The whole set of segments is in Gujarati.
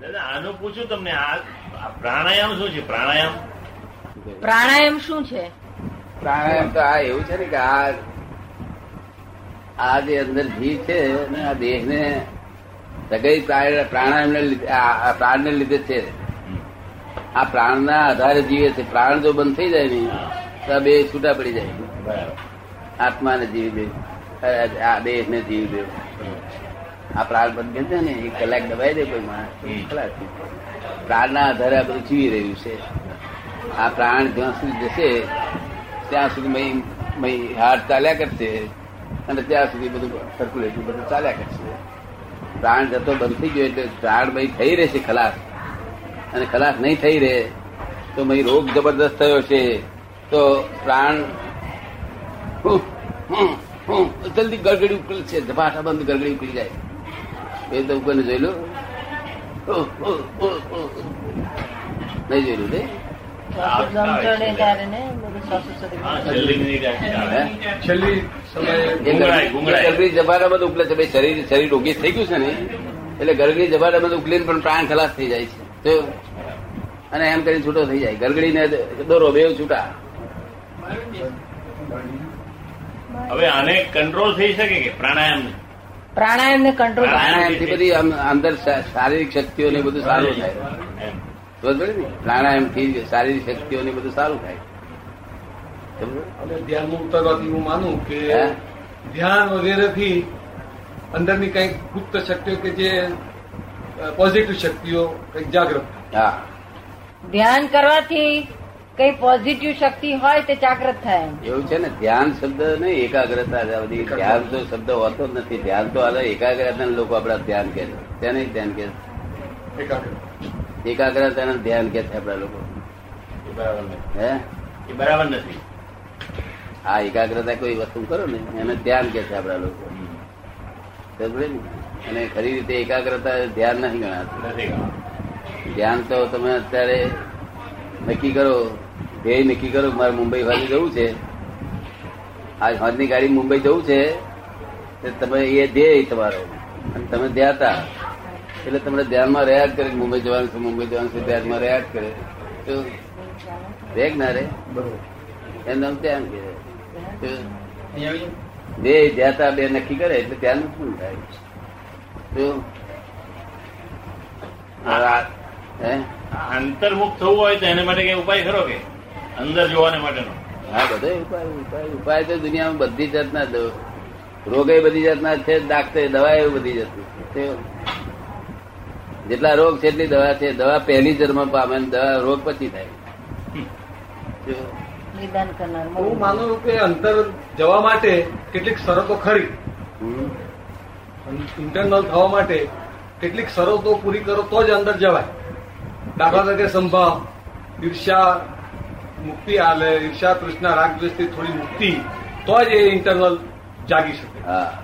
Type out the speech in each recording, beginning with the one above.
દાદા આનું પૂછું તમને આ પ્રાણાયામ શું છે? પ્રાણાયામ? પ્રાણાયામ શું છે? પ્રાણાયામ તો આ એવું છે ને કે આ આ જે અંદર જીવ છે ને આ દેહ ને સગઈ પ્રાણાયામ ને લીધે આ પ્રાણ ને લીધે છે. આ પ્રાણના આધારે જીવે છે. પ્રાણ જો બંધ થઈ જાય ને તો આ બે છૂટા પડી જાય. આત્માને આત્મા ને જીવ બે આ દેહ ને જીવ બે આ પ્રાણ બંધ કરી દે ને એક કલાક દબાઈ દે કોઈ માણસ ખલાસ પ્રાણના આધારે આ બધું જીવી રહ્યું છે. આ પ્રાણ જ્યાં સુધી જશે ત્યાં સુધી મય મય હાર્ટ ચાલ્યા કરશે અને ત્યાં સુધી બધું સર્ક્યુલેશન બધું ચાલ્યા કરશે. પ્રાણ જતો બંધ થઈ ગયો એટલે પ્રાણ ભાઈ થઈ રહેશે ખલાસ. અને ખલાસ નહીં થઈ રહે તો મય રોગ જબરદસ્ત થયો છે. તો પ્રાણ જલ્દી ગરગડી ઉકલ છે. ઝપાટા બંધ ગરગડી ઉકળી જાય. એ તો કોઈને જોઈ લો નહીં જોયેલું ભાઈ શરીર શરીર રોગી થઈ ગયું છે ને? એટલે ગરગડી જબાટા બધું ઉકલીને પણ પ્રાણ ખલાસ થઈ જાય છે. તો અને એમ કરીને છૂટો થઈ જાય. ગરગડી ને દોરો બે છૂટા. હવે આને કંટ્રોલ થઈ શકે કે પ્રાણાયામ? પ્રાણાયામ ને કંટ્રોલ પ્રાણાયામથી બધી અંદર શારીરિક શક્તિઓ ને બધું સારું થાય. ને? પ્રાણાયામથી શારીરિક શક્તિઓ ને બધું સારું થાય. ધ્યાનમાં ઉતરવાથી હું માનું કે? ધ્યાન વગેરેથી અંદરની કંઈક ગુપ્ત શક્તિઓ કે જે પોઝિટિવ શક્તિઓ કંઈક જાગૃત હા. ધ્યાન કરવાથી કઈ પોઝિટિવ શક્તિ હોય તે જાગ્રત થાય એવું છે ને ધ્યાન શબ્દ નહીં એકાગ્રતા બધી. ધ્યાન તો શબ્દ હોતો જ નથી. ધ્યાન તો આ એકાગ્રતા લોકો આપડા ધ્યાન કે છે. તેને ધ્યાન કે એકાગ્રતા. ધ્યાન કે છે આપડા લોકો. એ બરાબર નથી હે? એ બરાબર નથી. આ એકાગ્રતા કોઈ વસ્તુ કરો ને એને ધ્યાન કે છે આપડા લોકો. ને? અને ખરી રીતે એકાગ્રતા ધ્યાન નથી ગણાતું. ધ્યાન તો તમે અત્યારે નક્કી કરો ધ્યેય નક્કી કરો મારે મુંબઈ બાજુ જવું છે. આજ હાજની ગાડી મુંબઈ જવું છે. તમે એ ધ્યેય તમારો. અને તમે ધ્યાતા. એટલે તમને ધ્યાનમાં રહ્યા જ કરે મુંબઈ જવાનું છે મુંબઈ જવાનું છે ધ્યાનમાં રહ્યા જ કરે. તો રે કે ના રે. બરોબર એમ નામ ધ્યાન કે તો ધ્યેય ધ્યાતા બે નક્કી કરે એટલે ધ્યાન શું થાય? તો આ- હે? આ અંતર્મુખ થવું હોય તો એને માટે કઈ ઉપાય ખરો કે? અંદર જોવાને માટેનો. હા બધો ઉપાય ઉપાય ઉપાય તો દુનિયામાં બધી જાતના રોગ એ બધી જાતના છે ડાક્ટર દવા એ બધી જાતની જેટલા રોગ છે એટલી દવા છે. દવા પહેલી જન્મ પામે દવા રોગ પછી થાય. નિદાન કરનાર હું માનું છું કે અંતર જવા માટે કેટલીક શરતો ખરી. ઇન્ટરનલ થવા માટે કેટલીક શરતો પૂરી કરો તો જ અંદર જવાય. દાખલા તરીકે સંભાવ ઈર્ષા મુક્તિ આલે ઈર્ષા તૃષ્ણા રાગ દ્વેષથી થોડી મુક્તિ તો જ એ ઇન્ટરનલ જાગી શકે. હા.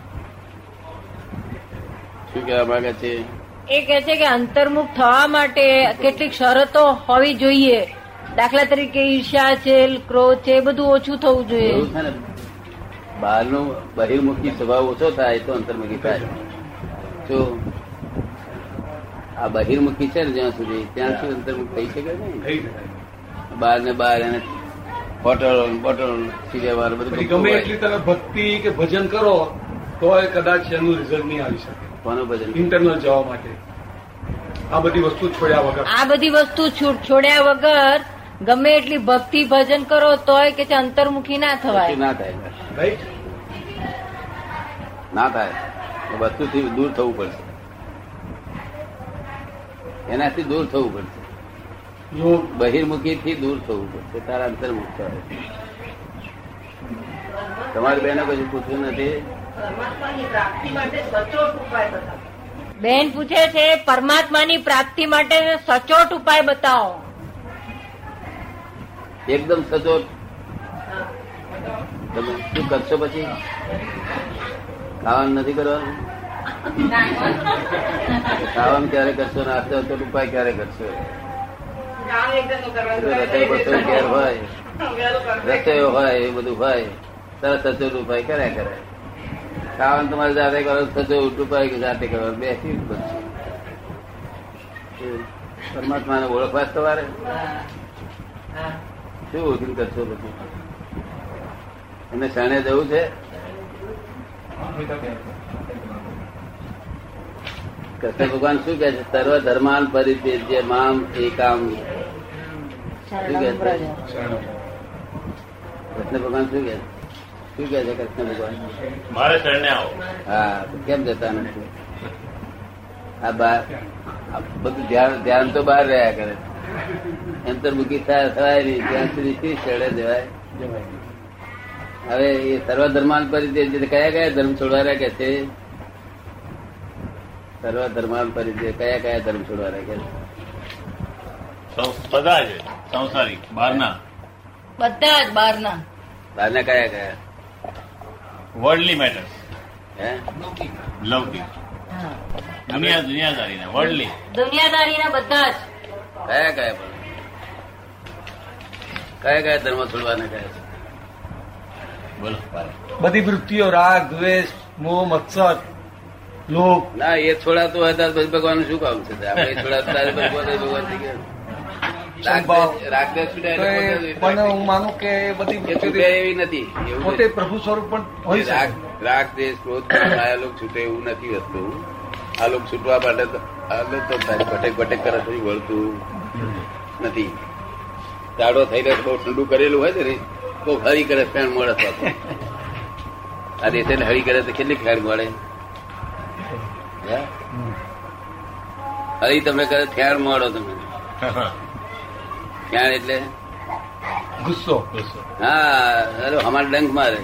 શું કહેવા માંગે છે? એ કે છે કે અંતર્મુખ થવા માટે કેટલીક શરતો હોવી જોઈએ. દાખલા તરીકે ઈર્ષા છે ક્રોધ છે એ બધું ઓછું થવું જોઈએ. ને. બહારનો બહિર્મુખી સ્વભાવ ઓછો થાય તો અંતર્મુખી થાય. જો આ બહિર્મુખી છે ને જ્યાં સુધી ત્યાં સુધી અંતર્મુખ થઈ શકે નહીં બહાર ને બાર એને હોટલો બોટલો સિનેમા બધું ગમે એટલી તમે ભક્તિ કે ભજન કરો તો એ કદાચ એનું રિઝલ્ટ નહીં આવી શકે. કોનું ભજન? ઇન્ટરનલ જવા માટે. આ બધી વસ્તુ છોડ્યા વગર. આ બધી વસ્તુ છોડ્યા વગર ગમે એટલી ભક્તિ ભજન કરો તોય કે છે અંતર્મુખી ના થવાય. ના થાય ના થાય. વસ્તુથી દૂર થવું પડશે. એનાથી દૂર થવું પડશે. યોગ બહિર્મુખી થી દૂર થવું પડશે તારા અંતર્મુખ થાય તમારી બેને કશું પૂછ્યું નથી? બેન પૂછે છે પરમાત્માની પ્રાપ્તિ માટે સચોટ ઉપાય બતાવો. એકદમ સચોટ. તમે શું કરશો પછી? ખાવાનું નથી કરવાનું? ખાવાનું ક્યારે કરશો? ને આસ્તે સચોટ ઉપાય ક્યારે કરશો? ઘેર હોય રસોઈઓ હોય એ બધું હોય તરત સચોટ ઉપાય કર્યા કરે. ખાવાનું તમારે જાતે કરો સચોટ ઉપાય કે જાતે કરો. બેસી બધું. પરમાત્માને ઓળખવા તમારે? શું ઓળખીને કરશો બધું એને શરણે જવું છે. કૃષ્ણ ભગવાન શું કે છે? સર્વ ધર્માન પરિત્યજ્ય મામ એકામ. શું કે છે? કૃષ્ણ ભગવાન શું કે શું કે છે કૃષ્ણ ભગવાન? મારે શરણે આવો. હા કેમ જતા નથી? આ બાર બધું ધ્યાન ધ્યાન તો બહાર રહ્યા કરે. અંતર્મુખી થાય થવાય નહીં. ત્યાં સુધી શી શરણે જવાય? હવે એ સર્વ ધર્માન પરિત્યજ્ય કયા કયા ધર્મ છોડવા રહ્યા કે છે? સર્વ ધર્માન પરિચય કયા કયા ધર્મ છોડવા? સૌ- બધા જ સંસારી બહારના. બધા જ બહારના. બહારના કયા કયા? વર્લ્ડલી મેટર હે? લૌકિક. દુનિયા દુનિયાદારી ને વર્લ્ડલી દુનિયાદારીના બધા જ. કયા કયા પણ? કયા કયા ધર્મ છોડવાના કયા છે? બોલો. બધી વૃત્તિઓ રાગ દ્વેષ મોહ મત્સર. લોભ ના એ છોડાતો હોય ત્યારે પછી ભગવાન શું કામ છે? આપણે છોડાતો ત્યારે ભગવાન થઈ ગયા. હું માનું કે બધી એવી નથી પોતે નથી. પ્રભુ સ્વરૂપ પણ હોય રાગ રાગ દેશ ક્રોધ આ લોક છૂટે એવું નથી હોતું આ લોક છૂટવા માટે તો લોક ભટેક ભટેક કરે તો વળતું? નથી. જાડો થઈને બહુ ઠંડુ કરેલું હોય છે ને તો હરી કરે ફેણ મળે આ દેશે હરી કરે તો કેટલી ફેણ મળે? હરી તમે કરે ફેર મળો તમે. ફેણ એટલે? ગુસ્સો હા અરે અમારે ડંક મારે?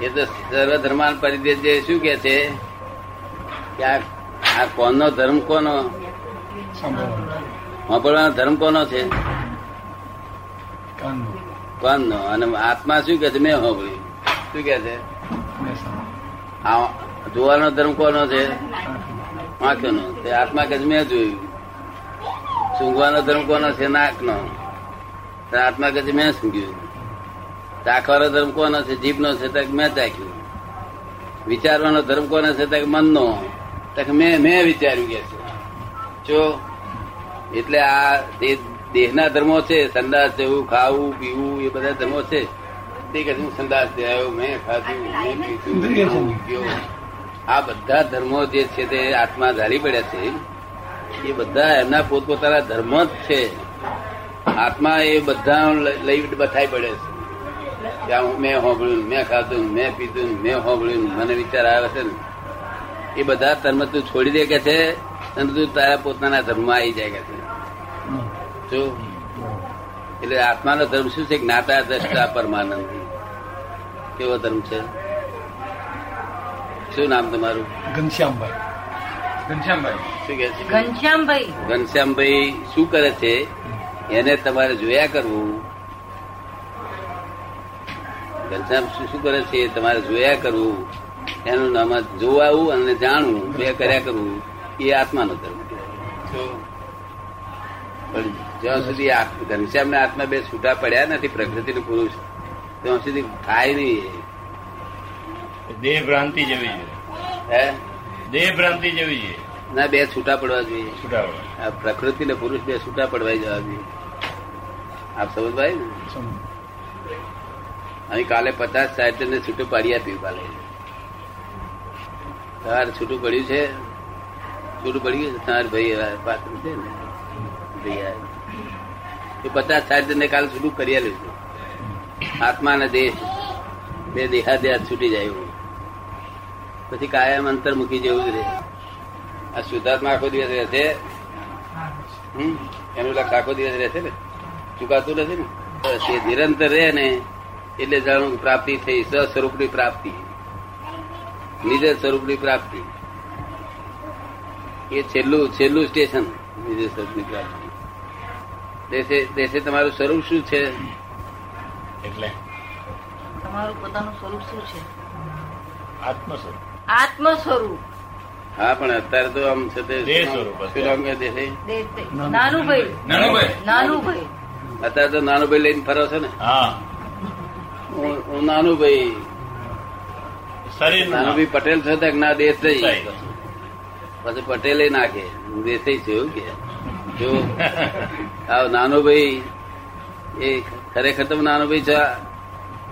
એ તો સર્વ ધર્માન પરિદેશ જે શું કે છે? કે આ કોનો ધર્મ કોનો? વાપરવાનો ધર્મ કોનો છે? કોનનો. અને આત્મા શું કે છે? મેં હોભળ્યું શું કે છે? જોવાનો ધર્મ કોનો છે? આંખનો તે આત્મા કે મેં જોયું? સૂંઘવાનો ધર્મ કોનો છે? નાકનો. આત્મા કે મેં સૂંઘ્યું? ચાખવાનો ધર્મ કોનો છે? જીભનો છે? તક મેં ચાખ્યું વિચારવાનો ધર્મ કોનો છે? તક મન મનનો. તક મેં મેં વિચાર્યું કે છે. જો, એટલે આ દેહના ધર્મો છે સંદાસ જવું, ખાવું, પીવું, એ બધા ધર્મો છે. કે હું સંદાસ મેં ખાધું મેં પીધું. આ બધા ધર્મો જે છે તે આત્મા ધારી પડ્યા છે. એ બધા એમના પોતપોતાના ધર્મ જ છે. આત્મા એ બધા લઈ- બથાઈ પડે છે. ત્યાં હું મેં હોંભળ્યું મેં ખાધું મેં પીધું મેં હોંભળ્યું મને વિચાર આવે છે ને. એ બધા ધર્મ તું છોડી દે કે છે અને તું તારા પોતાના ધર્મમાં આવી જાય કે છે. જો. એટલે આત્માનો ધર્મ શું છે? જ્ઞાતા દ્રષ્ટા પરમાનંદ. કેવો ધર્મ છે? શું નામ તમારું? ઘનશ્યામભાઈ. ઘનશ્યામભાઈ. શું કે છે? ઘનશ્યામભાઈ. ઘનશ્યામભાઈ શું કરે છે? એને તમારે જોયા કરવું. ઘનશ્યામ શું શું કરે છે? તમારે જોયા કરવું. એનું નામ જોવાવું અને જાણવું. બે કર્યા કરવું. એ આત્માનો ધર્મ. પણ જ્યાં સુધી ઘનશ્યામ ને આત્મા બે છૂટા પડ્યા નથી પ્રકૃતિ નું પુરુષ ત્યાં સુધી થાય નહીં દેહ ભ્રાંતિ જેવી છે. હે? દેહ ભ્રાંતિ જેવી છે. ના બે છૂટા પડવા જોઈએ. છૂટા આ પ્રકૃતિ ને પુરુષ બે છૂટા પડવાઈ જવા જોઈએ. આપ સમજભાઈ ને? અહીં કાલે પચાસ સાઠ ને છૂટું પાડી આપ્યું કાલે. તાર છૂટું પડ્યું છે? છૂટું પડી ગયું છે? તમારે ભાઈ પાત્ર છે ને? ભાઈ. એ પચાસ સાઠ ને કાલે છૂટું કરી આપ્યું છે. આત્મા ને દેહ, બે દેહાદ્યાસ છૂટી જાય એવું. પછી કાયમ અંતર્મુખી જેવું જ રહે. આ શુદ્ધાત્મા આખો દિવસ રહેશે છે. એનું લક્ષ આખો દિવસ રહેશે ને? ચુકાતું નથી ને? તે નિરંતર રહે ને એટલે જાણું પ્રાપ્તિ થઈ સ્વસ્વરૂપની પ્રાપ્તિ. નિજ સ્વરૂપની પ્રાપ્તિ. એ છેલ્લું છેલ્લું સ્ટેશન નિજ સ્વરૂપની પ્રાપ્તિ. દેશે તમારું સ્વરૂપ શું છે? એટલે તમારું પોતાનું સ્વરૂપ શું છે? આત્મ સ્વરૂપ આત્મ સ્વરૂપ હા પણ અત્યારે તો આમ છે તે નાનુભાઈ. નાનુભાઈ. નાનુભાઈ. અત્યારે તો નાનું ભાઈ લઈને ફરો છે ને? હું. હું નાનું ભાઈ શરીરનું. નામ. નાનુભાઈ પટેલ છો તો ના દેશ થઈ. પછી પટેલે નાખે. દેશે છે એવું કે. જો આ નાનુભાઈ એ ખરેખર તમે નાનુભાઈ છો?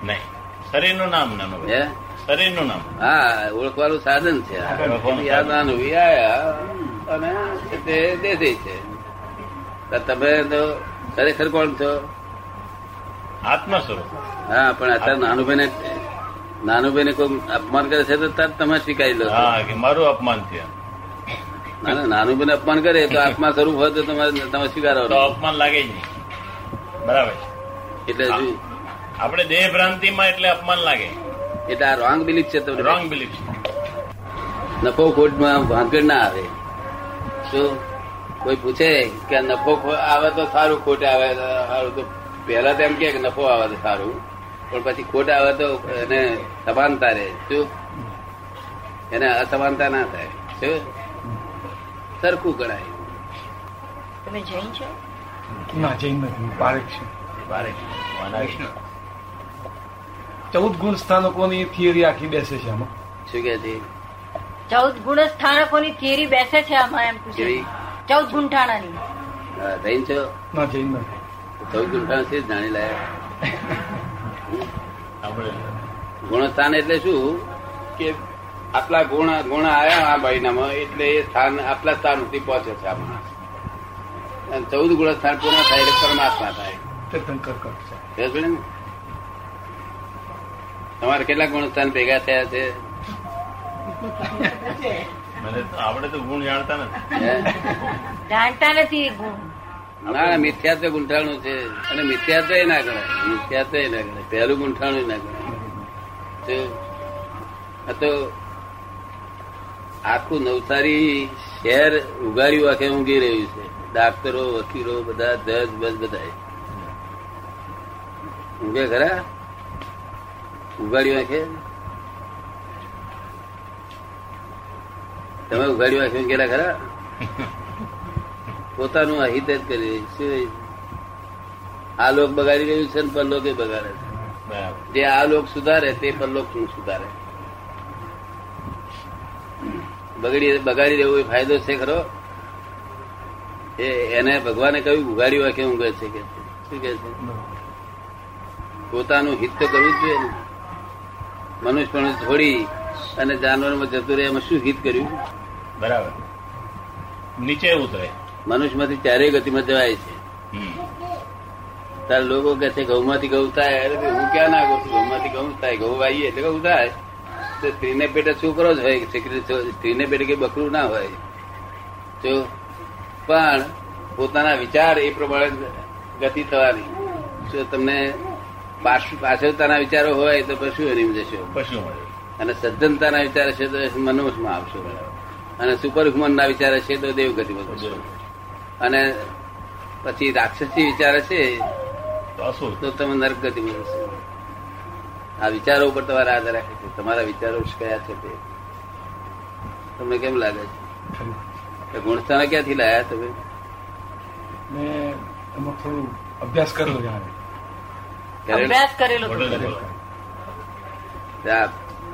નહીં. શરીરનું નામ નાનું હે? શરીરનું નામ. હા ઓળખવાનું સાધન છે. આ. ઓળખવાનું આયા અને તે દેશે છે. તમે તો ખરેખર કોણ છો? આત્મ સ્વરૂપ હા પણ અત્યારે નાનુભાઈ ને નાનુભાઈ ને કોઈ અપમાન કરે છે તો તરત તમે સ્વીકારી લો હા કે મારું અપમાન થયું ના ના નાનુભાઈ ને અપમાન કરે તો આત્મા સ્વરૂપ હોય તો તમારે તમે સ્વીકારો અપમાન લાગે જ નહીં. બરાબર છે. એટલે આપણે દેહ ભ્રાંતિમાં એટલે અપમાન લાગે. એટલે આ રોંગ બિલીફ છે તમને? રોંગ બિલીફ નફો ખોટમાં ભાંગડ ના આવે. શું કોઈ પૂછે કે નફો આવે તો સારું ખોટ આવે સારું. તો પહેલા તો એમ કે નફો આવે તો સારું. પણ પછી ખોટ આવે તો એને સમાનતા રહે. શું એને અસમાનતા ના થાય. શું સરખું ગણાય. તમે જૈન છો? ના જૈન નથી. પારેખ છું. ચૌદ ગુણ સ્થાનકોની થિયરી આખી બેસે છે આમાં. શું કે ચૌદ ગુણ સ્થાનકોની થિયરી બેસે છે આમાં એમ પૂછે ચૌદ ગુંઠાણાની જૈન છો? ના જૈન નથી. ચૌદ ગુંઠાણા છે જાણી લાયા ગુણસ્થાન એટલે શું? કે આટલા ગુણ ગુણ આવ્યા આ મહિનામાં એટલે એ સ્થાન આટલા સ્થાન સુધી પહોંચે છે આ માણસ ચૌદ ગુણ સ્થાન પૂર્ણ થાય એટલે પરમાત્મા થાય. તીર્થંકર ને? તમારે કેટલા ગુણ સ્થાન ભેગા થયા છે? મને તો આપણે તો ગુણ જાણતા નથી. જાણતા નથી ગુણ. ના મિથ્યાત્વ ગુંઠાણું છે. અને મિથ્યાત્વ ના ગણાય. મિથ્યાત્વ ના ગણાય. પહેલું ગુંઠાણું ના ગણાય. તો આ તો આખું નવસારી શહેર ઉગાડ્યું આખે ઊંઘી રહ્યું છે. ડાક્ટરો વકીલો બધા જજ બસ બધા ઊંઘે ખરા? ઉગાડ્યું આખે તમે ઉગાડ્યું આખે ઊંઘેલા ખરા? પોતાનું અહિત જ કરી રહ્યું શું આ લોક બગાડી રહ્યું છે ને પરલોકે બગાડે છે. જે આ લોક સુધારે તે પરલોક શું સુધારે? બગડી બગાડી રહેવું એ ફાયદો છે ખરો? એ એને ભગવાને કહ્યું ઉગાડ્યું ઊંઘે છે કે શું કે છે? પોતાનું હિત તો કરવું જ જોઈએ ને. મનુષ્ય પણ છોડી અને જાનવરમાં જતું રહે એમાં શું હિત કર્યું? બરાબર. નીચે ઉતરે. મનુષ્યમાંથી ચારેય ગતિમાં જવાય છે. તારે લોકો કે છે ઘઉંમાંથી ઘઉં થાય અરે હું ક્યાં ના કહું છું ઘઉંમાંથી ઘઉં થાય ઘઉં વાઈએ એટલે ઘઉં થાય. તો સ્ત્રીને પેટે છોકરો જ હોય સ્ત્રીને પેટે કઈ બકરું ના હોય. જો પણ પોતાના વિચાર એ પ્રમાણે ગતિ થવાની. જો તમને પાછળતાના વિચારો હોય તો પશુ એની જશો. પશુ અને સજ્જનતાના વિચાર છે તો મનુષ્યમાં આવશો. અને સુપર હ્યુમન ના વિચાર છે તો દેવગતિમાં જશો અને પછી રાક્ષસી વિચાર છે તો તમે નર્ક ગતિમાં જશો આ વિચારો ઉપર તમારે આધાર રાખે છે. તમારા વિચારો કયા છે તે? તમને કેમ લાગે છે? ગુણસ્થાન ક્યાંથી લાયા તમે? મેં એમાં થોડું અભ્યાસ કરેલો જાણે? અભ્યાસ કરેલો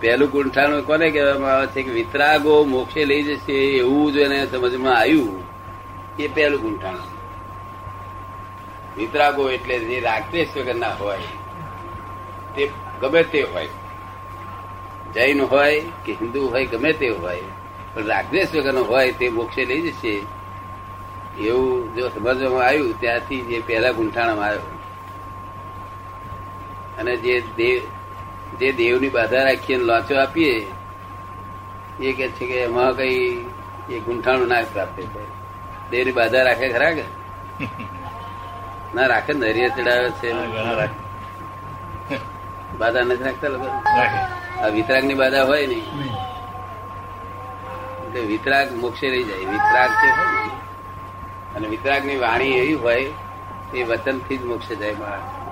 પહેલું ગુંઠાણું કોને કહેવામાં આવે છે કે વિતરાગો મોક્ષે લઈ જશે એવું જ એને સમજમાં આવ્યું. એ પહેલું ગુંઠાણું વિતરાગો એટલે જે રાગદ્વેષ વગરના હોય તે ગમે તે હોય. જૈન હોય કે હિન્દુ હોય ગમે તે હોય પણ રાગદ્વેષ વગરનો હોય તે મોક્ષે લઈ જશે. એવું જો સમજવામાં આવ્યું ત્યાંથી જે પહેલા ગુંઠાણામાં આવ્યો. અને જે દેવ જે દેવની બાધા રાખીને લોચો આપીએ એ કે છે કે એમાં કઈ એ ગુંઠાણું ના પ્રાપ્ત થાય દેવની બાધા રાખે ખરા કે? ના રાખે ને નરિયા ચડાવે છે. બાધા નથી રાખતા લોકો? આ વિતરાગની બાધા હોય નહીં. એટલે વિતરાગ મોક્ષે રહી જાય. વિતરાગ છે અને વિતરાગ વિતરાગની વાણી એવી હોય એ વચનથી જ મોક્ષે જાય માણસ.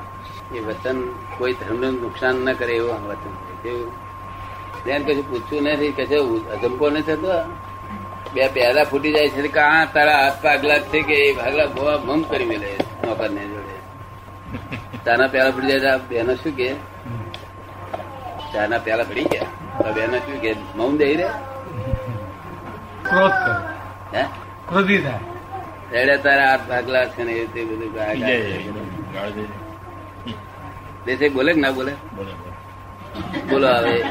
એ વચન કોઈ ધર્મને નુકસાન ન કરે એવું આ વચન કેવું કશું પૂછવું નથી. કે અજંપો નથી થતો? બે પહેલા ફૂટી જાય છે કે આ તારા હાથ પાગલા છે કે એ ભાગલા બહુ ભમ કરી મેલે નોકર ને જોડે. ચાના પહેલા ફૂટી જાય બેનો શું કે? ચાના પહેલા પડી ગયા. બેનો શું કે મૌન દઈ રે? ક્રોધ કરે. હે? ક્રોધી થાય. રેડે તારા હાથ ભાગલા છે ને એ તે બધું ગા- જય ગા- જય જય. ગાળ દે દે. દેશે બોલે કે ના બોલે? બોલો, હવે.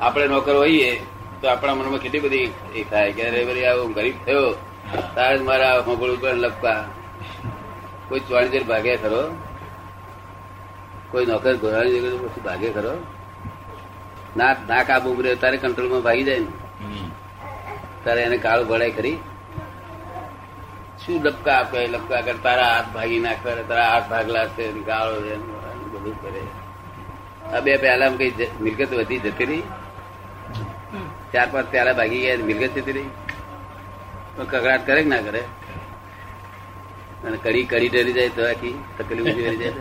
આપણે નોકર હોઈએ તો આપણા મનમાં કેટલી બધી એ થાય કે અરે ભાઈ આવું ગરીબ થયો તારે જ મારા હોંભળ ઉપર લપકા. કોઈ ચોણીજર ભાગે ખરો? કોઈ નોકર ઘોરાણી જગ્યાએ પછી ભાગે ખરો? ના ના કાબુ ઉભરે તારે કંટ્રોલમાં ભાગી જાય ને. તારે એને કાળ ભળાય ખરી? શું ડબકા આપે? લપકા કરે તારા હાથ ભાગી નાખે તારા હાથ ભાગલા છે ગાળો છે બધું કરે. આ બે પહેલા કઈ મિલકત વધી જતી રહી? ચાર પાંચ પહેલા ભાગી ગયા મિલકત જતી રહી? કકડાટ કરે કે ના કરે? અને કડી કડી ડરી જાય તો આખી તકલીફ જાય.